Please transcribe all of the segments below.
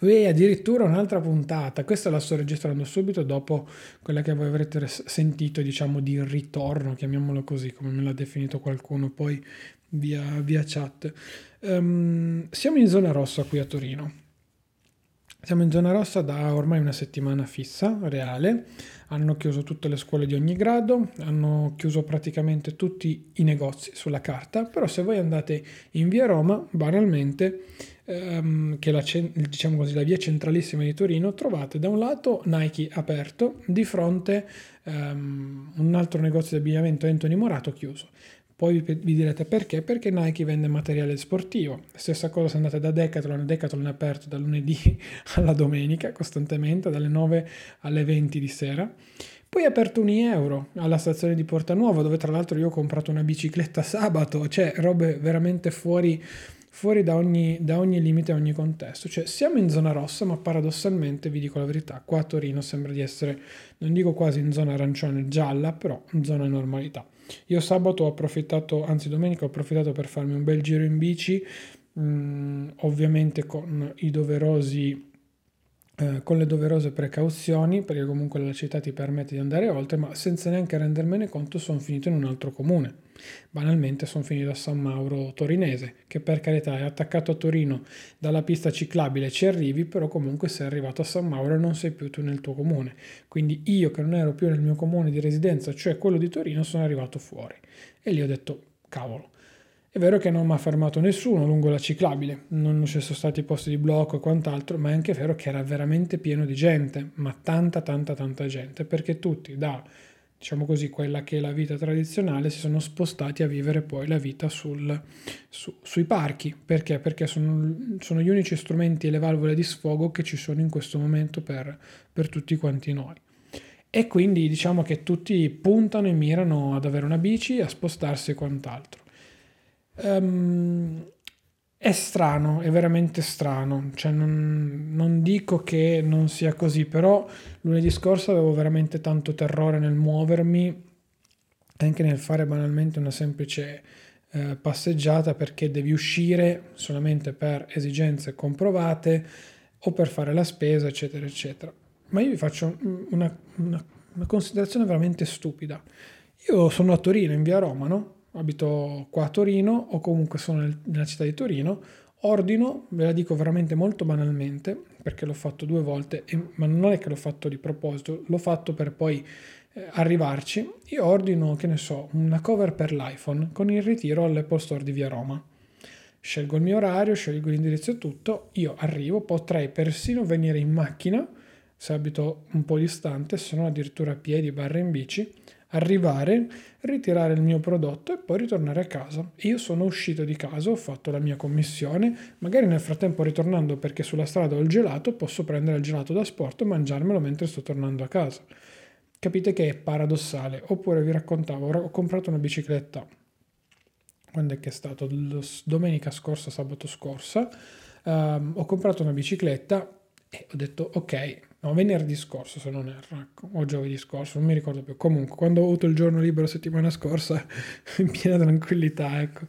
E addirittura un'altra puntata, questa la sto registrando subito dopo quella che voi avrete sentito, diciamo, di ritorno, chiamiamolo così, come me l'ha definito qualcuno poi via, via chat. Um, siamo in zona rossa qui a Torino. Siamo in zona rossa da ormai una settimana fissa, reale. Hanno chiuso tutte le scuole di ogni grado, hanno chiuso praticamente tutti i negozi sulla carta, però se voi andate in via Roma, banalmente, ehm, che è la, diciamo così, la via centralissima di Torino, trovate da un lato Nike aperto, di fronte ehm, un altro negozio di abbigliamento Anthony Morato chiuso. Poi vi direte perché? Perché Nike vende materiale sportivo. Stessa cosa se andate da Decathlon, Decathlon è aperto dal lunedì alla domenica costantemente, dalle 9 alle 20 di sera. Poi è aperto un euro alla stazione di Porta Nuova, dove tra l'altro io ho comprato una bicicletta sabato, cioè robe veramente fuori, fuori da, ogni, da ogni limite, ogni contesto. Cioè siamo in zona rossa, ma paradossalmente, vi dico la verità, qua a Torino sembra di essere, non dico quasi in zona arancione gialla, però in zona normalità. Io sabato ho approfittato, anzi domenica ho approfittato per farmi un bel giro in bici, mh, mm, ovviamente con i doverosi eh, con le doverose precauzioni, perché comunque la città ti permette di andare oltre, ma senza neanche rendermene conto sono finito in un altro comune. Banalmente sono finito a San Mauro Torinese, che per carità è attaccato a Torino dalla pista ciclabile, ci arrivi, però comunque sei arrivato a San Mauro e non sei più tu nel tuo comune. Quindi io che non ero più nel mio comune di residenza, cioè quello di Torino, sono arrivato fuori. E lì ho detto, cavolo, è vero che non mi ha fermato nessuno lungo la ciclabile, non ci sono stati posti di blocco e quant'altro, ma è anche vero che era veramente pieno di gente, ma tanta tanta tanta gente, perché tutti da, diciamo così, quella che è la vita tradizionale si sono spostati a vivere poi la vita sul, su, sui parchi. Perché? Perché sono, sono, gli unici strumenti e le valvole di sfogo che ci sono in questo momento per, per tutti quanti noi. E quindi diciamo che tutti puntano e mirano ad avere una bici, a spostarsi e quant'altro. Um, è strano, è veramente strano, cioè non, non, dico che non sia così, però lunedì scorso avevo veramente tanto terrore nel muovermi, anche nel fare banalmente una semplice eh, passeggiata perché devi uscire solamente per esigenze comprovate o per fare la spesa, eccetera, eccetera. Ma io vi faccio una, una, una considerazione veramente stupida. Io sono a Torino, in via Roma, no? Abito qua a Torino o comunque sono nel, nella città di Torino, ordino, ve la dico veramente molto banalmente, perché l'ho fatto due volte, e, ma non è che l'ho fatto di proposito, l'ho fatto per poi eh, arrivarci. Io ordino, che ne so, una cover per l'iPhone con il ritiro all'Apple Store di Via Roma. Scelgo il mio orario, scelgo l'indirizzo e tutto, io arrivo, potrei persino venire in macchina, se abito un po' distante, se no addirittura a piedi barra in bici, arrivare, ritirare il mio prodotto e poi ritornare a casa. Io sono uscito di casa, ho fatto la mia commissione, magari nel frattempo ritornando perché sulla strada ho il gelato, posso prendere il gelato da sport e mangiarmelo mentre sto tornando a casa. Capite che è paradossale. Oppure vi raccontavo, ho comprato una bicicletta, quando è che è stato? Domenica scorsa, sabato scorsa, um, ho comprato una bicicletta e ho detto ok, no, venerdì scorso se non erro, ecco, o giovedì scorso, non mi ricordo più. Comunque, quando ho avuto il giorno libero settimana scorsa, in piena tranquillità, ecco,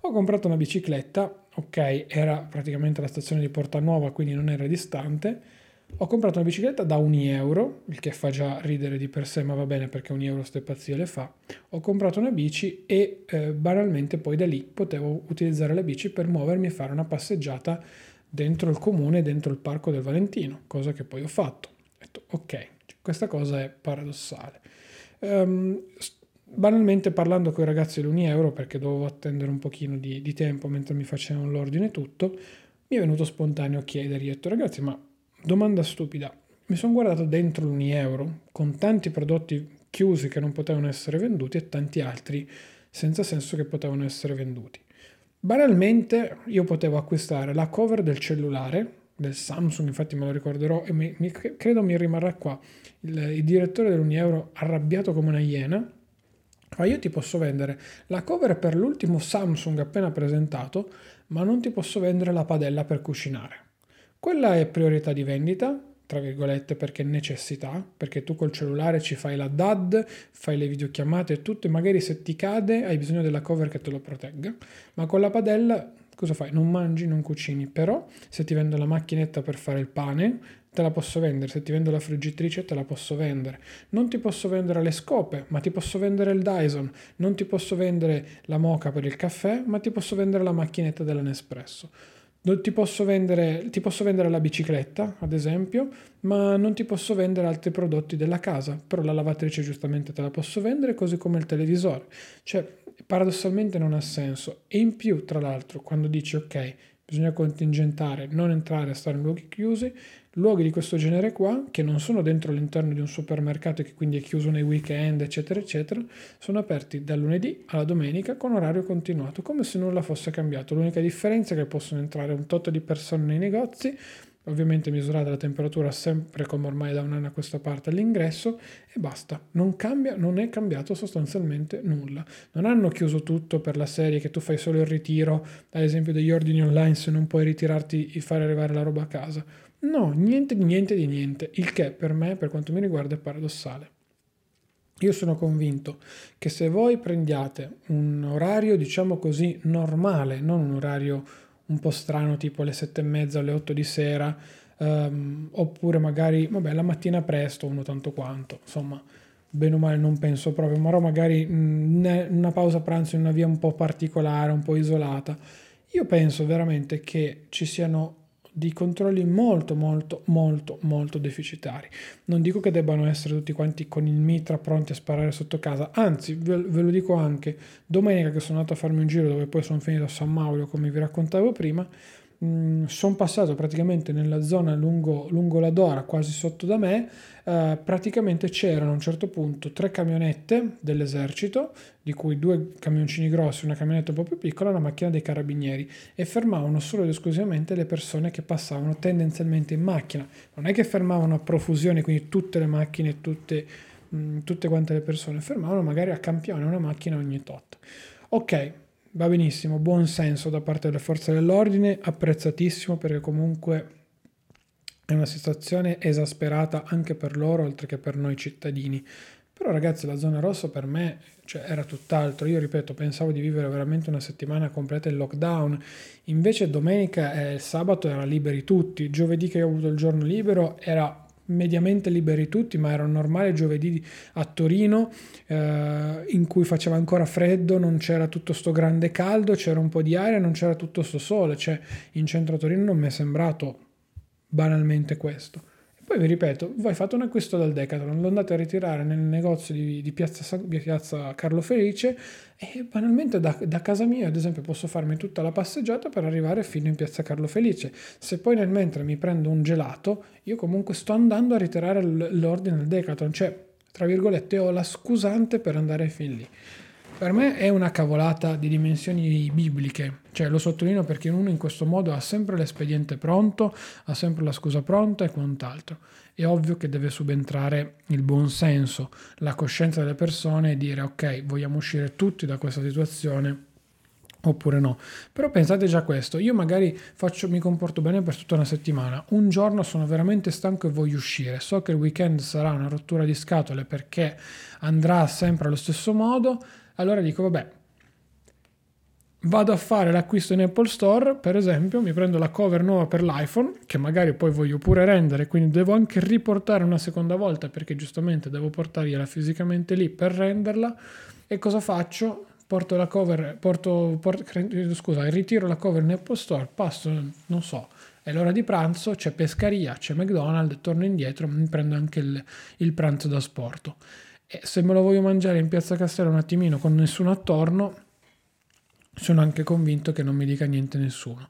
ho comprato una bicicletta, ok, era praticamente alla stazione di Porta Nuova, quindi non era distante. Ho comprato una bicicletta da un euro, il che fa già ridere di per sé, ma va bene perché un euro ste pazzie le fa. Ho comprato una bici e eh, banalmente poi da lì potevo utilizzare la bici per muovermi e fare una passeggiata dentro il comune, dentro il parco del Valentino, cosa che poi ho fatto. Ho detto, ok, questa cosa è paradossale. Um, banalmente parlando con i ragazzi dell'Unieuro, perché dovevo attendere un pochino di, di tempo mentre mi facevano l'ordine e tutto, mi è venuto spontaneo chiedere, io ho detto, ragazzi, ma domanda stupida, mi sono guardato dentro l'Unieuro con tanti prodotti chiusi che non potevano essere venduti e tanti altri senza senso che potevano essere venduti. Banalmente io potevo acquistare la cover del cellulare, del Samsung, infatti me lo ricorderò e mi, mi, credo mi rimarrà qua. Il, il direttore dell'Unieuro arrabbiato come una iena. Ma io ti posso vendere la cover per l'ultimo Samsung appena presentato, ma non ti posso vendere la padella per cucinare. Quella è priorità di vendita, tra virgolette, perché necessità, perché tu col cellulare ci fai la DAD, fai le videochiamate e tutto, e magari se ti cade hai bisogno della cover che te lo protegga, ma con la padella cosa fai? Non mangi, non cucini, però se ti vendo la macchinetta per fare il pane, te la posso vendere, se ti vendo la friggitrice te la posso vendere. Non ti posso vendere le scope, ma ti posso vendere il Dyson. Non ti posso vendere la moca per il caffè, ma ti posso vendere la macchinetta della Nespresso. Ti posso, vendere, ti posso vendere la bicicletta, ad esempio, ma non ti posso vendere altri prodotti della casa. Però la lavatrice giustamente te la posso vendere, così come il televisore. Cioè, paradossalmente non ha senso. E in più, tra l'altro, quando dici ok, bisogna contingentare, non entrare a stare in luoghi chiusi, luoghi di questo genere qua, che non sono dentro all'interno di un supermercato e che quindi è chiuso nei weekend, eccetera, eccetera, sono aperti dal lunedì alla domenica con orario continuato, come se nulla fosse cambiato. L'unica differenza è che possono entrare un tot di persone nei negozi, ovviamente misurata la temperatura sempre come ormai da un anno a questa parte all'ingresso e basta, non cambia, non è cambiato sostanzialmente nulla. Non hanno chiuso tutto per la serie che tu fai solo il ritiro, ad esempio degli ordini online se non puoi ritirarti e fare arrivare la roba a casa. No, niente di niente di niente, il che per me, per quanto mi riguarda, è paradossale. Io sono convinto che se voi prendiate un orario, diciamo così, normale, non un orario un po' strano tipo alle sette e mezza, alle otto di sera, um, oppure magari, vabbè, la mattina presto, uno tanto quanto, insomma, bene o male non penso proprio, ma magari mh, una pausa pranzo in una via un po' particolare, un po' isolata. Io penso veramente che ci siano di controlli molto molto molto molto deficitari. Non dico che debbano essere tutti quanti con il mitra pronti a sparare sotto casa, anzi ve, ve lo dico anche, domenica che sono andato a farmi un giro dove poi sono finito a San Mauro come vi raccontavo prima, sono passato praticamente nella zona lungo, lungo, la Dora, quasi sotto da me, eh, praticamente c'erano a un certo punto tre camionette dell'esercito, di cui due camioncini grossi, una camionetta un po' più piccola e una macchina dei carabinieri, e fermavano solo ed esclusivamente le persone che passavano tendenzialmente in macchina. Non è che fermavano a profusione, quindi tutte le macchine, tutte, mh, mm, tutte quante le persone, fermavano magari a campione una macchina ogni tot. Ok, va benissimo, buon senso da parte delle forze dell'ordine, apprezzatissimo perché comunque è una situazione esasperata anche per loro oltre che per noi cittadini. Però ragazzi la zona rossa per me cioè, era tutt'altro, io ripeto pensavo di vivere veramente una settimana completa in lockdown, invece domenica e sabato erano liberi tutti, giovedì che ho avuto il giorno libero era mediamente liberi tutti, ma era un normale giovedì a Torino eh, in cui faceva ancora freddo, non c'era tutto sto grande caldo, c'era un po' di aria, non c'era tutto sto sole, cioè in centro a Torino non mi è sembrato banalmente questo. Poi vi ripeto, voi fate un acquisto dal Decathlon, lo andate a ritirare nel negozio di, di, piazza, piazza, Carlo Felice e banalmente da, da, casa mia, ad esempio, posso farmi tutta la passeggiata per arrivare fino in piazza Carlo Felice. Se poi nel mentre mi prendo un gelato, io comunque sto andando a ritirare l'ordine del Decathlon, cioè, tra virgolette, ho la scusante per andare fin lì. Per me è una cavolata di dimensioni bibliche, cioè lo sottolineo perché uno in questo modo ha sempre l'espediente pronto, ha sempre la scusa pronta e quant'altro. È ovvio che deve subentrare il buon senso, la coscienza delle persone e dire ok, vogliamo uscire tutti da questa situazione oppure no. Però pensate già a questo, io magari faccio, mi comporto bene per tutta una settimana, un giorno sono veramente stanco e voglio uscire, so che il weekend sarà una rottura di scatole perché andrà sempre allo stesso modo, allora dico, vabbè, vado a fare l'acquisto in Apple Store, per esempio, mi prendo la cover nuova per l'iPhone, che magari poi voglio pure rendere, quindi devo anche riportare una seconda volta perché giustamente devo portargliela fisicamente lì per renderla. E cosa faccio? Porto la cover, porto, porto, scusa, ritiro la cover in Apple Store, passo, non so, è l'ora di pranzo, c'è pescaria, c'è McDonald's, torno indietro, mi prendo anche il, il pranzo da sporto. E se me lo voglio mangiare in piazza Castello un attimino con nessuno attorno, sono anche convinto che non mi dica niente nessuno.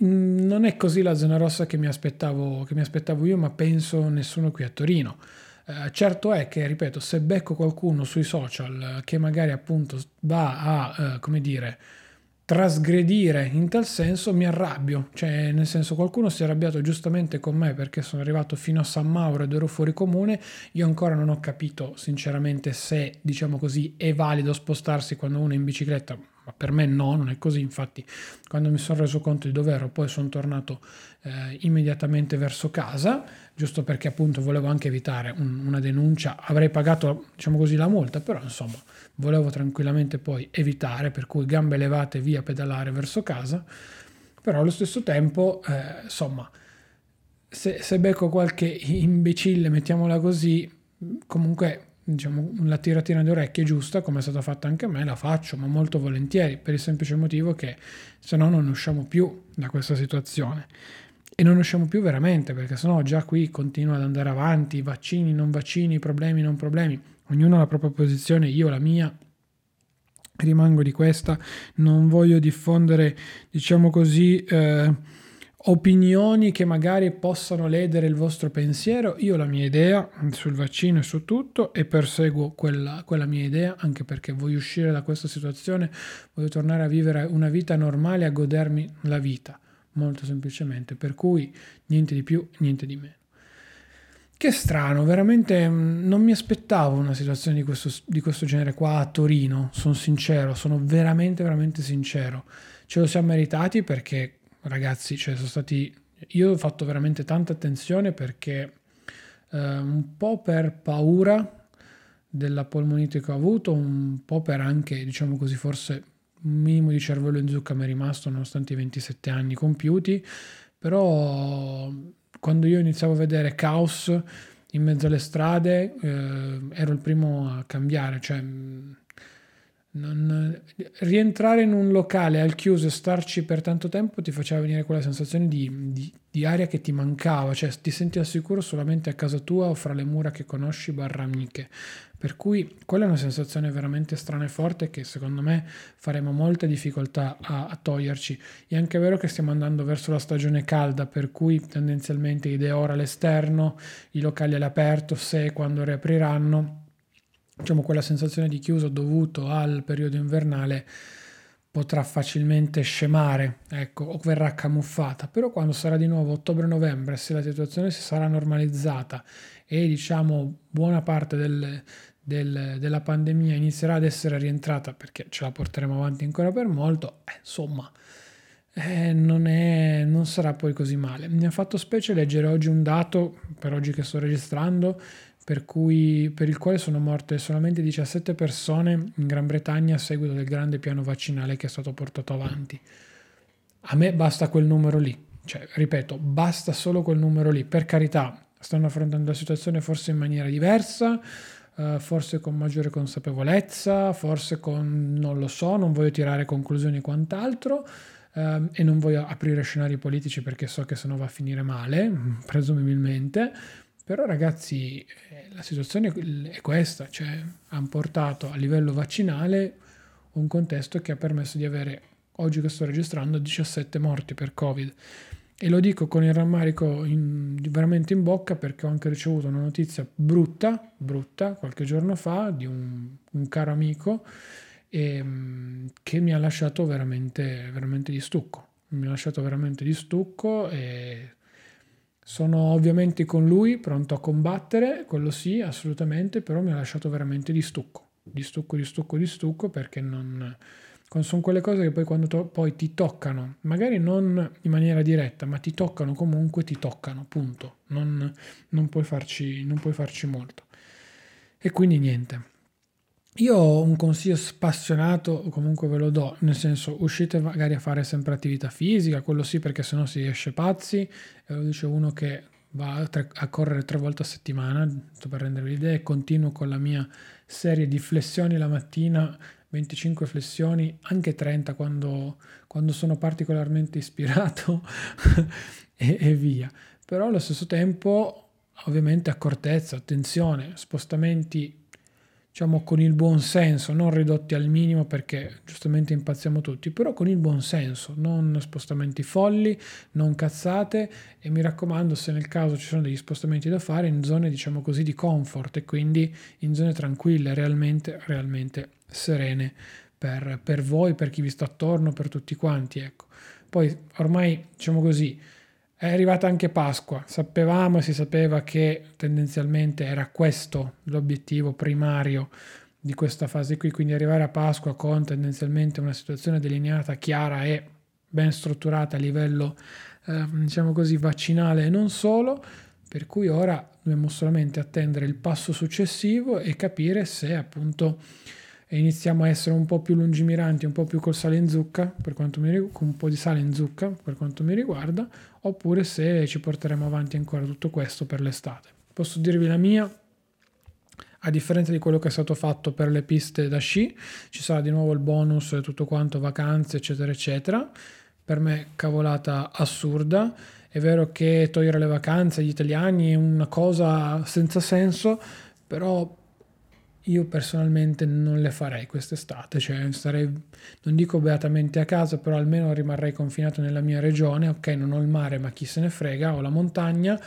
Non è così la zona rossa che mi aspettavo, che mi aspettavo io, ma penso nessuno qui a Torino. Eh, certo è che, ripeto, se becco qualcuno sui social che magari appunto va a, eh, come dire, trasgredire in tal senso mi arrabbio, cioè nel senso qualcuno si è arrabbiato giustamente con me perché sono arrivato fino a San Mauro ed ero fuori comune, io ancora non ho capito sinceramente se diciamo così è valido spostarsi quando uno è in bicicletta, ma per me no, non è così. Infatti, quando mi sono reso conto di dove ero, poi sono tornato eh, immediatamente verso casa, giusto perché appunto volevo anche evitare un, una denuncia. Avrei pagato, diciamo così, la multa, però insomma, volevo tranquillamente poi evitare, per cui gambe levate via pedalare verso casa. Però allo stesso tempo, eh, insomma, se, se becco qualche imbecille, mettiamola così, comunque diciamo, la tiratina di orecchie giusta, come è stata fatta anche a me, la faccio, ma molto volentieri, per il semplice motivo che se no non usciamo più da questa situazione. E non usciamo più veramente, perché sennò già qui continua ad andare avanti, vaccini, non vaccini, problemi, non problemi. Ognuno ha la propria posizione, io la mia, rimango di questa, non voglio diffondere, diciamo così, eh, opinioni che magari possano ledere il vostro pensiero. Io ho la mia idea sul vaccino e su tutto e perseguo quella, quella, mia idea anche perché voglio uscire da questa situazione, voglio tornare a vivere una vita normale, a godermi la vita, molto semplicemente. Per cui niente di più, niente di meno. Che strano, veramente mm, non mi aspettavo una situazione di questo, di questo genere qua a Torino, sono sincero, sono veramente, veramente sincero. Ce lo siamo meritati perché ragazzi, cioè sono stati... Io ho fatto veramente tanta attenzione perché eh, un po' per paura della polmonite che ho avuto, un po' per anche, diciamo così, forse un minimo di cervello in zucca mi è rimasto nonostante i 27 anni compiuti, però quando io iniziavo a vedere caos in mezzo alle strade eh, ero il primo a cambiare, cioè non, rientrare in un locale al chiuso e starci per tanto tempo ti faceva venire quella sensazione di, di, di, aria che ti mancava, cioè ti senti al sicuro solamente a casa tua o fra le mura che conosci barra amiche. Per cui quella è una sensazione veramente strana e forte che secondo me faremo molta difficoltà a, a toglierci. È anche vero che stiamo andando verso la stagione calda, per cui tendenzialmente idee ora all'esterno, i locali all'aperto, se e quando riapriranno diciamo, quella sensazione di chiuso dovuto al periodo invernale potrà facilmente scemare, ecco, o verrà camuffata, però quando sarà di nuovo ottobre-novembre, se la situazione si sarà normalizzata e diciamo buona parte del, del, della pandemia inizierà ad essere rientrata, perché ce la porteremo avanti ancora per molto, eh, insomma, eh, non, è, non sarà poi così male. Mi ha fatto specie leggere oggi un dato, per oggi che sto registrando, per, cui, per il quale sono morte solamente 17 persone in Gran Bretagna a seguito del grande piano vaccinale che è stato portato avanti. A me basta quel numero lì, cioè, ripeto, basta solo quel numero lì. Per carità, stanno affrontando la situazione forse in maniera diversa, Uh, forse con maggiore consapevolezza, forse con, non lo so, non voglio tirare conclusioni e quant'altro uh, e non voglio aprire scenari politici perché so che sennò va a finire male, presumibilmente, però ragazzi, eh, la situazione è questa, cioè hanno portato a livello vaccinale un contesto che ha permesso di avere, oggi che sto registrando, 17 morti per Covid. E lo dico con il rammarico in, veramente in bocca perché ho anche ricevuto una notizia brutta, brutta, qualche giorno fa, di un, un caro amico e, ehm, che mi ha lasciato veramente, veramente di stucco. Mi ha lasciato veramente di stucco e sono ovviamente con lui, pronto a combattere, quello sì, assolutamente, però mi ha lasciato veramente di stucco, di stucco, di stucco, di stucco, perché non... Sono quelle cose che poi quando to- poi ti toccano, magari non in maniera diretta, ma ti toccano comunque, ti toccano, punto. Non, non, puoi, farci, non puoi farci molto. E quindi niente. Io ho un consiglio spassionato, comunque ve lo do, nel senso uscite magari a fare sempre attività fisica, quello sì perché sennò si esce pazzi, e lo dice uno che va a, tre, a correre tre volte a settimana, per rendervi l'idea, e continuo con la mia serie di flessioni la mattina, 25 flessioni, anche 30 quando, quando sono particolarmente ispirato e, e via. Però allo stesso tempo ovviamente accortezza, attenzione, spostamenti diciamo con il buon senso, non ridotti al minimo perché giustamente impazziamo tutti, però con il buon senso, non spostamenti folli, non cazzate e mi raccomando se nel caso ci sono degli spostamenti da fare in zone diciamo così di comfort e quindi in zone tranquille, realmente, realmente serene per, per voi, per chi vi sta attorno, per tutti quanti, ecco. Poi ormai diciamo così, è arrivata anche Pasqua, sapevamo e si sapeva che tendenzialmente era questo l'obiettivo primario di questa fase qui, quindi arrivare a Pasqua con tendenzialmente una situazione delineata, chiara e ben strutturata a livello, eh, diciamo così, vaccinale e non solo, per cui ora dobbiamo solamente attendere il passo successivo e capire se appunto iniziamo a essere un po' più lungimiranti, un po' più col sale in zucca, per quanto mi riguarda, con un po' di sale in zucca per quanto mi riguarda, oppure se ci porteremo avanti ancora tutto questo per l'estate. Posso dirvi la mia, a differenza di quello che è stato fatto per le piste da sci, ci sarà di nuovo il bonus, tutto quanto, vacanze, eccetera, eccetera. Per me cavolata assurda. È vero che togliere le vacanze agli italiani è una cosa senza senso, però io personalmente non le farei quest'estate, cioè starei, non dico beatamente a casa, però almeno rimarrei confinato nella mia regione, ok non ho il mare ma chi se ne frega, ho la montagna,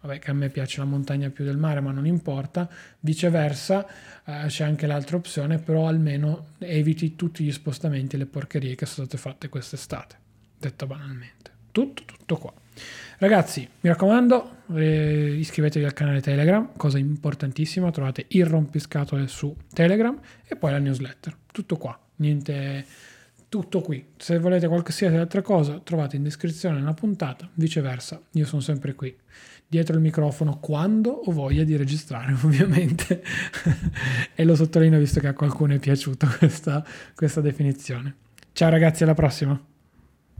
vabbè che a me piace la montagna più del mare ma non importa, viceversa eh, c'è anche l'altra opzione, però almeno eviti tutti gli spostamenti e le porcherie che sono state fatte quest'estate, detta banalmente. Tutto, tutto qua. Ragazzi, mi raccomando, eh, iscrivetevi al canale Telegram, cosa importantissima, trovate il rompiscatole su Telegram e poi la newsletter. Tutto qua, niente, tutto qui. Se volete qualsiasi altra cosa, trovate in descrizione una puntata, viceversa, io sono sempre qui dietro il microfono quando ho voglia di registrare, ovviamente. e lo sottolineo visto che a qualcuno è piaciuta questa, questa definizione. Ciao ragazzi, alla prossima!